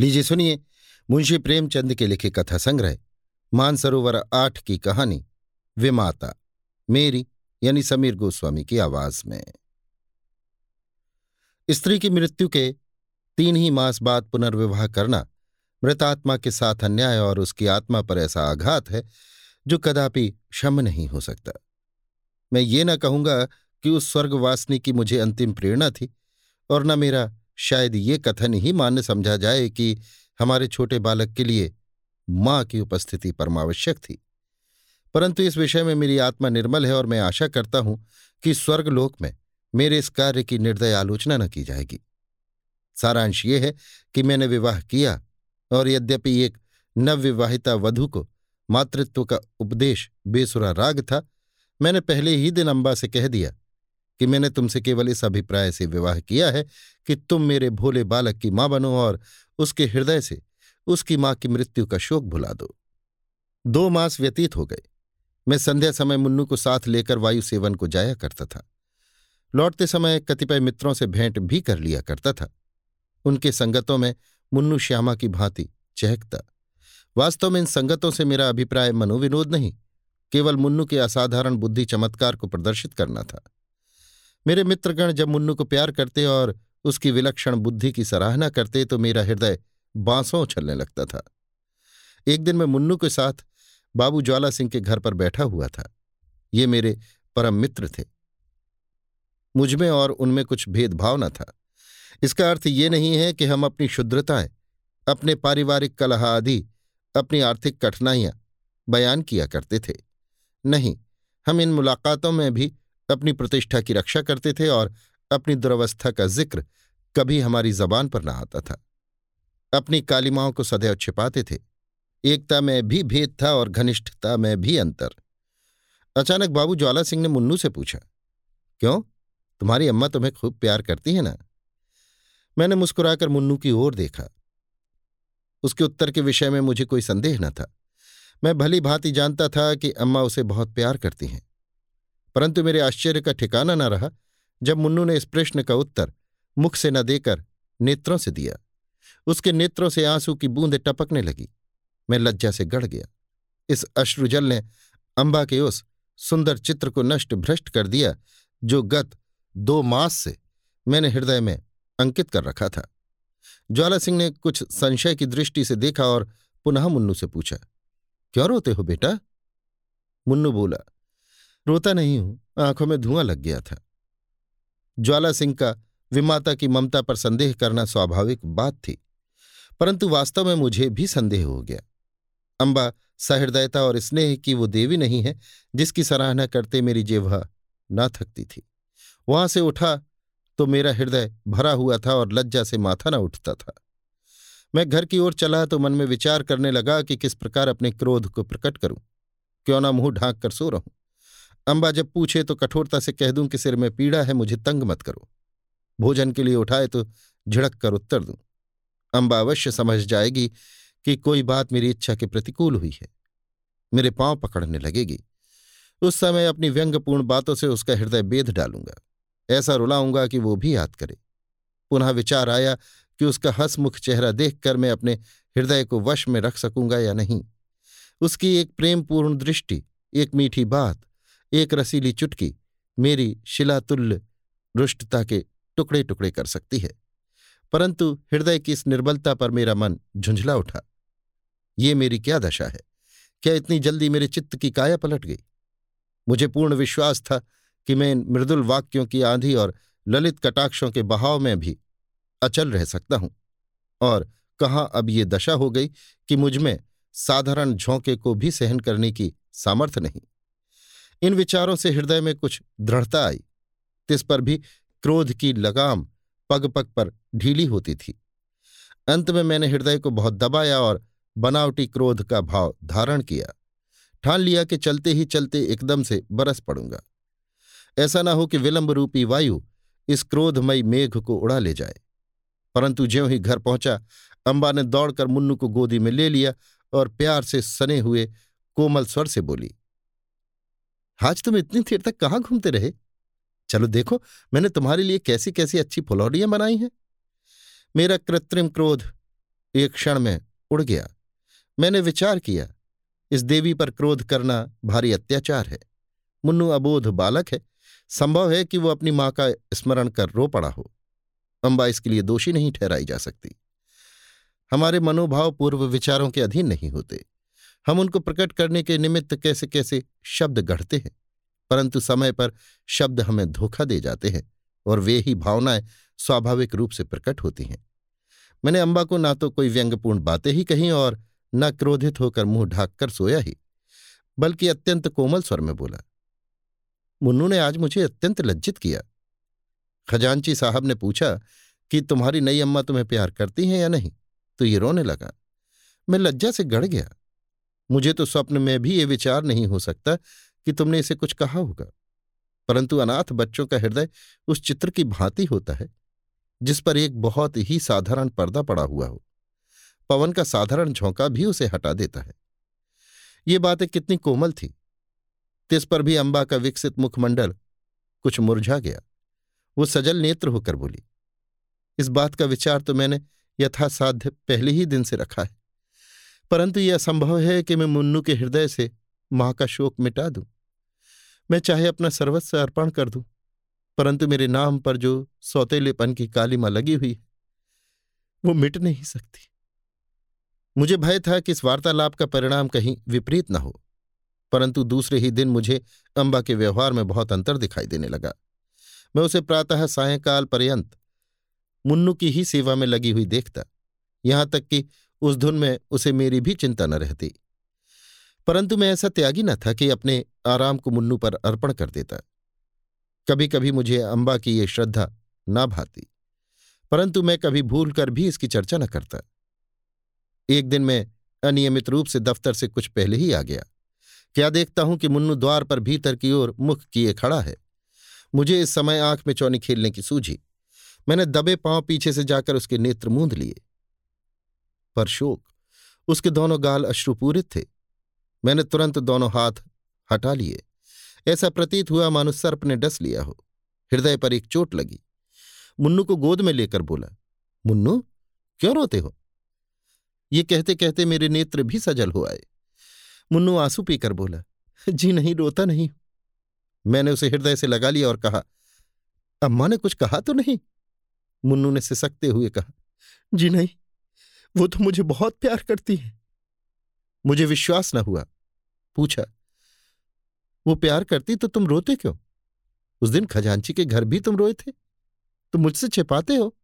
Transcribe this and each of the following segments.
लीजिए, सुनिए। मुंशी प्रेमचंद के लिखे कथा संग्रह, मानसरोवर आठ की कहानी विमाता मेरी, यानी समीर गोस्वामी की आवाज़ में। स्त्री की मृत्यु के तीन ही मास बाद पुनर्विवाह करना, मृतात्मा के साथ अन्याय और उसकी आत्मा पर ऐसा आघात है, जो कदापि क्षम नहीं हो सकता। मैं ये न कहूँगा कि उस स्वर्गवासिनी की मुझे अंतिम प्रेरणा थी, और न मेरा शायद ये कथन ही मान्य समझा जाए कि हमारे छोटे बालक के लिए माँ की उपस्थिति परमावश्यक थी। परंतु इस विषय में मेरी आत्मा निर्मल है और मैं आशा करता हूँ कि स्वर्गलोक में मेरे इस कार्य की निर्दय आलोचना न की जाएगी। सारांश ये है कि मैंने विवाह किया और यद्यपि एक नवविवाहिता वधु को मातृत्व का उपदेश बेसुरा राग था, मैंने पहले ही दिन अंबा से कह दिया कि मैंने तुमसे केवल इस अभिप्राय से विवाह किया है कि तुम मेरे भोले बालक की माँ बनो और उसके हृदय से उसकी माँ की मृत्यु का शोक भुला दो। दो मास व्यतीत हो गए। मैं संध्या समय मुन्नू को साथ लेकर वायु सेवन को जाया करता था। लौटते समय कतिपय मित्रों से भेंट भी कर लिया करता था। उनके संगतों में मुन्नू श्यामा की भांति चहकता। वास्तव में इन संगतों से मेरा अभिप्राय मनोविनोद नहीं, केवल मुन्नू के असाधारण बुद्धि चमत्कार को प्रदर्शित करना था। मेरे मित्रगण जब मुन्नू को प्यार करते और उसकी विलक्षण बुद्धि की सराहना करते तो मेरा हृदय बांसों उछलने लगता था। एक दिन मैं मुन्नू के साथ बाबू ज्वाला सिंह के घर पर बैठा हुआ था। ये मेरे परम मित्र थे। मुझमें और उनमें कुछ भेदभाव न था। इसका अर्थ ये नहीं है कि हम अपनी शुद्रताएँ अपने पारिवारिक कलह आदि, अपनी आर्थिक कठिनाइयाँ बयान किया करते थे। नहीं, हम इन मुलाकातों में भी अपनी प्रतिष्ठा की रक्षा करते थे और अपनी दुर्वस्था का ज़िक्र कभी हमारी जबान पर ना आता था। अपनी कालिमाओं को सदैव छिपाते थे। एकता में भी भेद था और घनिष्ठता में भी अंतर। अचानक बाबू ज्वाला सिंह ने मुन्नू से पूछा, क्यों? तुम्हारी अम्मा तुम्हें खूब प्यार करती है ना? मैंने मुस्कुराकर मुन्नू की ओर देखा। उसके उत्तर के विषय में मुझे कोई संदेह न था। मैं भली भांति जानता था कि अम्मा उसे बहुत प्यार करती हैं। परंतु मेरे आश्चर्य का ठिकाना न रहा जब मुन्नू ने इस प्रश्न का उत्तर मुख से न देकर नेत्रों से दिया। उसके नेत्रों से आँसू की बूंदें टपकने लगी। मैं लज्जा से गढ़ गया। इस अश्रुजल ने अंबा के उस सुंदर चित्र को नष्ट भ्रष्ट कर दिया जो गत दो मास से मैंने हृदय में अंकित कर रखा था। ज्वाला सिंह ने कुछ संशय की दृष्टि से देखा और पुनः मुन्नू से पूछा, क्यों रोते हो बेटा? मुन्नू बोला रोता नहीं हूँ, आँखों में धुआँ लग गया था। ज्वाला सिंह का विमाता की ममता पर संदेह करना स्वाभाविक बात थी, परंतु वास्तव में मुझे भी संदेह हो गया। अंबा सहृदयता और स्नेह की वो देवी नहीं है, जिसकी सराहना करते मेरी जेवहा ना थकती थी। वहाँ से उठा तो मेरा हृदय भरा हुआ था और लज्जा से माथा न उठता था। मैं घर की ओर चला तो मन में विचार करने लगा कि किस प्रकार अपने क्रोध को प्रकट करूँ। क्यों ना मुँह ढांक कर सो रहूँ। अंबा जब पूछे तो कठोरता से कह दूँ कि सिर में पीड़ा है, मुझे तंग मत करो। भोजन के लिए उठाए तो झिड़क कर उत्तर दूँ। अंबा अवश्य समझ जाएगी कि कोई बात मेरी इच्छा के प्रतिकूल हुई है। मेरे पाँव पकड़ने लगेगी। उस समय अपनी व्यंग्यपूर्ण बातों से उसका हृदय बेध डालूँगा। ऐसा रुलाऊँगा कि वो भी याद करे। पुनः विचार आया कि उसका हसमुख चेहरा देखकर मैं अपने हृदय को वश में रख सकूँगा या नहीं। उसकी एक प्रेमपूर्ण दृष्टि, एक मीठी बात एक रसीली चुटकी मेरी शिलातुल्य रुष्टता के टुकड़े टुकड़े कर सकती है। परंतु हृदय की इस निर्बलता पर मेरा मन झुंझला उठा। ये मेरी क्या दशा है? क्या इतनी जल्दी मेरे चित्त की काया पलट गई? मुझे पूर्ण विश्वास था कि मैं इन मृदुल वाक्यों की आंधी और ललित कटाक्षों के बहाव में भी अचल रह सकता हूँ। और कहाँ अब ये दशा हो गई कि मुझमें साधारण झोंके को भी सहन करने की सामर्थ्य नहीं? इन विचारों से हृदय में कुछ दृढ़ता आई। तिस पर भी क्रोध की लगाम पग पग पर ढीली होती थी। अंत में मैंने हृदय को बहुत दबाया और बनावटी क्रोध का भाव धारण किया। ठान लिया कि चलते ही चलते एकदम से बरस पड़ूँगा। ऐसा ना हो कि विलंब रूपी वायु इस क्रोधमयी मेघ को उड़ा ले जाए। परंतु ज्यों ही घर पहुँचा, अंबा ने दौड़कर मुन्नू को गोदी में ले लिया और प्यार से सने हुए कोमल स्वर से बोली आज तुम इतनी देर तक कहाँ घूमते रहे? चलो देखो, मैंने तुम्हारे लिए कैसी कैसी अच्छी फुलौड़ियाँ बनाई हैं। मेरा कृत्रिम क्रोध एक क्षण में उड़ गया। मैंने विचार किया, इस देवी पर क्रोध करना भारी अत्याचार है। मुन्नू अबोध बालक है। संभव है कि वो अपनी माँ का स्मरण कर रो पड़ा हो। अम्बा इसके लिए दोषी नहीं ठहराई जा सकती। हमारे मनोभाव पूर्व विचारों के अधीन नहीं होते। हम उनको प्रकट करने के निमित्त कैसे कैसे शब्द गढ़ते हैं। परंतु समय पर शब्द हमें धोखा दे जाते हैं और वे ही भावनाएँ स्वाभाविक रूप से प्रकट होती हैं। मैंने अम्बा को ना तो कोई व्यंग्यपूर्ण बातें ही कहीं और न क्रोधित होकर मुँह ढाक कर सोया ही, बल्कि अत्यंत कोमल स्वर में बोला, मुन्नू ने आज मुझे अत्यंत लज्जित किया। खजांची साहब ने पूछा कि तुम्हारी नई अम्मा तुम्हें प्यार करती हैं या नहीं? तो ये रोने लगा, मैं लज्जा से गड़ गया। मुझे तो स्वप्न में भी ये विचार नहीं हो सकता कि तुमने इसे कुछ कहा होगा। परंतु अनाथ बच्चों का हृदय उस चित्र की भांति होता है, जिस पर एक बहुत ही साधारण पर्दा पड़ा हुआ हो। पवन का साधारण झोंका भी उसे हटा देता है। ये बातें कितनी कोमल थी। तिस पर भी अंबा का विकसित मुखमंडल कुछ मुरझा गया। वो सजल नेत्र होकर बोली, इस बात का विचार तो मैंने यथासाध्य पहले ही दिन से रखा है। परंतु यह असंभव है कि मैं मुन्नू के हृदय से माँ का शोक मिटा दूँ। मैं चाहे अपना सर्वस्व अर्पण कर दूँ, परंतु मेरे नाम पर जो सौतेलेपन की कालीमा लगी हुई है, वो मिट नहीं सकती। मुझे भय था कि इस वार्तालाप का परिणाम कहीं विपरीत न हो, परंतु दूसरे ही दिन मुझे अंबा के व्यवहार में बहुत अंतर दिखाई देने लगा। मैं उसे प्रातः सायंकाल पर्यंत मुन्नू की ही सेवा में लगी हुई देखता, यहाँ तक कि उस धुन में उसे मेरी भी चिंता न रहती। परंतु मैं ऐसा त्यागी न था कि अपने आराम को मुन्नू पर अर्पण कर देता। कभी कभी मुझे अंबा की ये श्रद्धा ना भाती, परंतु मैं कभी भूल कर भी इसकी चर्चा न करता। एक दिन मैं अनियमित रूप से दफ्तर से कुछ पहले ही आ गया। क्या देखता हूँ कि मुन्नू द्वार पर भीतर की ओर मुख किए खड़ा है। मुझे इस समय आँख में चौनी खेलने की सूझी। मैंने दबे पाँव पीछे से जाकर उसके नेत्र मूंद लिए। पर शोक। उसके दोनों गाल अश्रुपूरित थे। मैंने तुरंत दोनों हाथ हटा लिए। ऐसा प्रतीत हुआ मानो सर्प ने डस लिया हो। हृदय पर एक चोट लगी। मुन्नू को गोद में लेकर बोला, मुन्नू, क्यों रोते हो? ये कहते कहते मेरे नेत्र भी सजल हो आए। मुन्नू आँसू पीकर बोला, जी नहीं, रोता नहीं मैंने उसे हृदय से लगा लिया और कहा, अम्मा ने कुछ कहा तो नहीं? मुन्नू ने सिसकते हुए कहा, जी नहीं वो तो मुझे बहुत प्यार करती है। मुझे विश्वास न हुआ। पूछा, वो प्यार करती तो तुम रोते क्यों? उस दिन खजांची के घर भी तुम रोए थे तुम मुझसे छिपाते हो।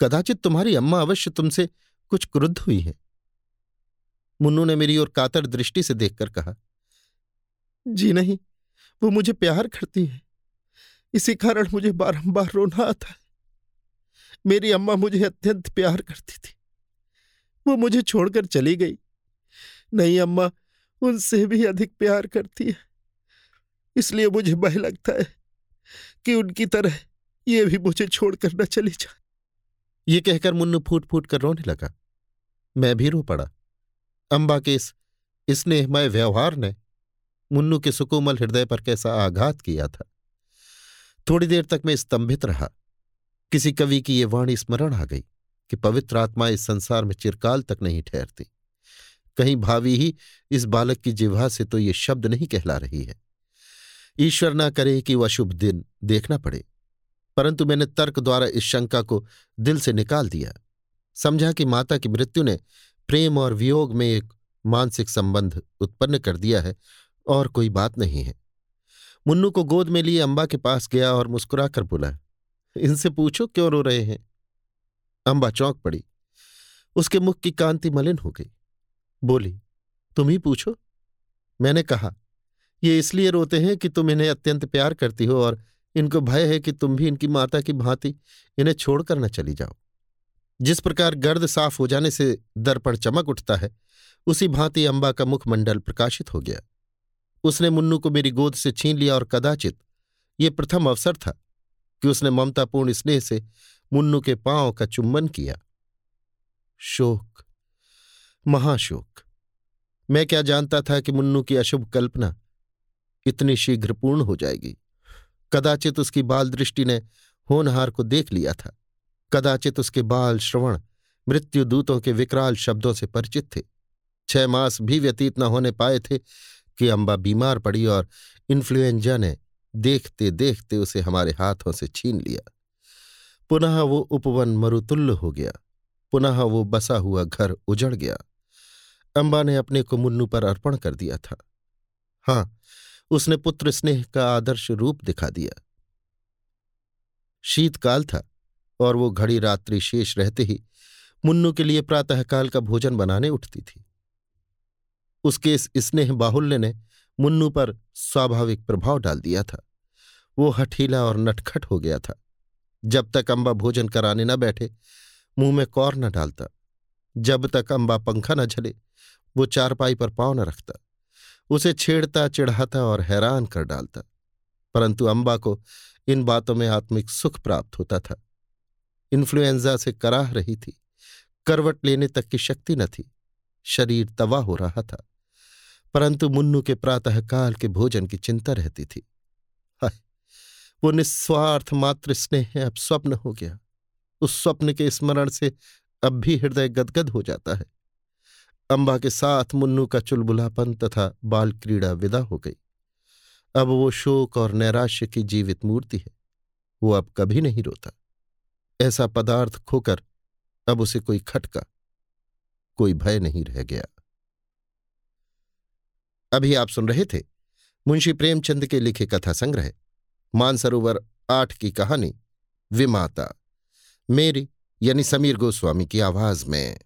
कदाचित तुम्हारी अम्मा अवश्य तुमसे कुछ क्रुद्ध हुई है। मुन्नू ने मेरी ओर कातर दृष्टि से देखकर कहा, जी नहीं, वो मुझे प्यार करती है। इसी कारण मुझे बारंबार रोना आता है। मेरी अम्मा मुझे अत्यंत प्यार करती थी। वो मुझे छोड़कर चली गई। नहीं, अम्मा, उनसे भी अधिक प्यार करती है। इसलिए मुझे भय लगता है कि उनकी तरह ये भी मुझे छोड़कर न चली जाए। ये कहकर मुन्नू फूट फूट कर रोने लगा। मैं भी रो पड़ा। अम्बा के इस स्नेहमय व्यवहार ने मुन्नू के सुकोमल हृदय पर कैसा आघात किया था। थोड़ी देर तक मैं स्तंभित रहा। किसी कवि की ये वाणी स्मरण आ गई। कि पवित्र आत्मा इस संसार में चिरकाल तक नहीं ठहरती। कहीं भावी ही इस बालक की जिह्वा से तो ये शब्द नहीं कहला रही है। ईश्वर ना करे कि वह शुभ दिन देखना पड़े, परंतु मैंने तर्क द्वारा इस शंका को दिल से निकाल दिया। समझा कि माता की मृत्यु ने प्रेम और वियोग में एक मानसिक संबंध उत्पन्न कर दिया है और कोई बात नहीं है। मुन्नू को गोद में लिए अंबा के पास गया और मुस्कुराकर बोला, इनसे पूछो क्यों रो रहे हैं? अंबा चौंक पड़ी। उसके मुख की कांति मलिन हो गई। बोली, तुम ही पूछो। मैंने कहा, ये इसलिए रोते हैं कि तुम इन्हें अत्यंत प्यार करती हो और इनको भय है कि तुम भी इनकी माता की भांति इन्हें छोड़कर न चली जाओ। जिस प्रकार गर्द साफ़ हो जाने से दर्पण चमक उठता है, उसी भांति अंबा का मुखमंडल प्रकाशित हो गया। उसने मुन्नू को मेरी गोद से छीन लिया और कदाचित ये प्रथम अवसर था कि उसने ममतापूर्ण स्नेह से मुन्नू के पाँव का चुम्बन किया। शोक, महाशोक। मैं क्या जानता था कि मुन्नू की अशुभ कल्पना इतनी शीघ्र पूर्ण हो जाएगी? कदाचित उसकी बाल दृष्टि ने होनहार को देख लिया था। कदाचित उसके बाल श्रवण मृत्युदूतों के विकराल शब्दों से परिचित थे। छह मास भी व्यतीत न होने पाए थे कि अंबा बीमार पड़ी और इन्फ्लुएंजा ने देखते देखते उसे हमारे हाथों से छीन लिया। पुनः वो उपवन मरुतुल्य हो गया। पुनः वो बसा हुआ घर उजड़ गया। अंबा ने अपने को मुन्नू पर अर्पण कर दिया था। हाँ, उसने पुत्र स्नेह का आदर्श रूप दिखा दिया। शीतकाल था और वो घड़ी रात्रि शेष रहते ही मुन्नू के लिए प्रातःकाल का भोजन बनाने उठती थी। उसके इस स्नेह बाहुल्य ने मुन्नू पर स्वाभाविक प्रभाव डाल दिया था। वो हठीला और नटखट हो गया था। जब तक अम्बा भोजन कराने न बैठे, मुँह में कौर न डालता। जब तक अम्बा पंखा न झले, वो चारपाई पर पाँव न रखता। उसे छेड़ता, चिढ़ाता और हैरान कर डालता। परंतु अम्बा को इन बातों में आत्मिक सुख प्राप्त होता था। इन्फ्लुएंजा से कराह रही थी। करवट लेने तक की शक्ति न थी। शरीर तवा हो रहा था। परंतु मुन्नू के प्रातःकाल के भोजन की चिंता रहती थी। वो निस्वार्थ मात्र स्नेह अब स्वप्न हो गया। उस स्वप्न के स्मरण से अब भी हृदय गदगद हो जाता है। अंबा के साथ मुन्नू का चुलबुलापन तथा बाल क्रीड़ा विदा हो गई। अब वो शोक और नैराश्य की जीवित मूर्ति है। वो अब कभी नहीं रोता। ऐसा पदार्थ खोकर अब उसे कोई खटका, कोई भय नहीं रह गया। अभी आप सुन रहे थे मुंशी प्रेमचंद के लिखे कथा संग्रह मानसरोवर आठ की कहानी विमाता। मेरी यानी समीर गोस्वामी की आवाज़ में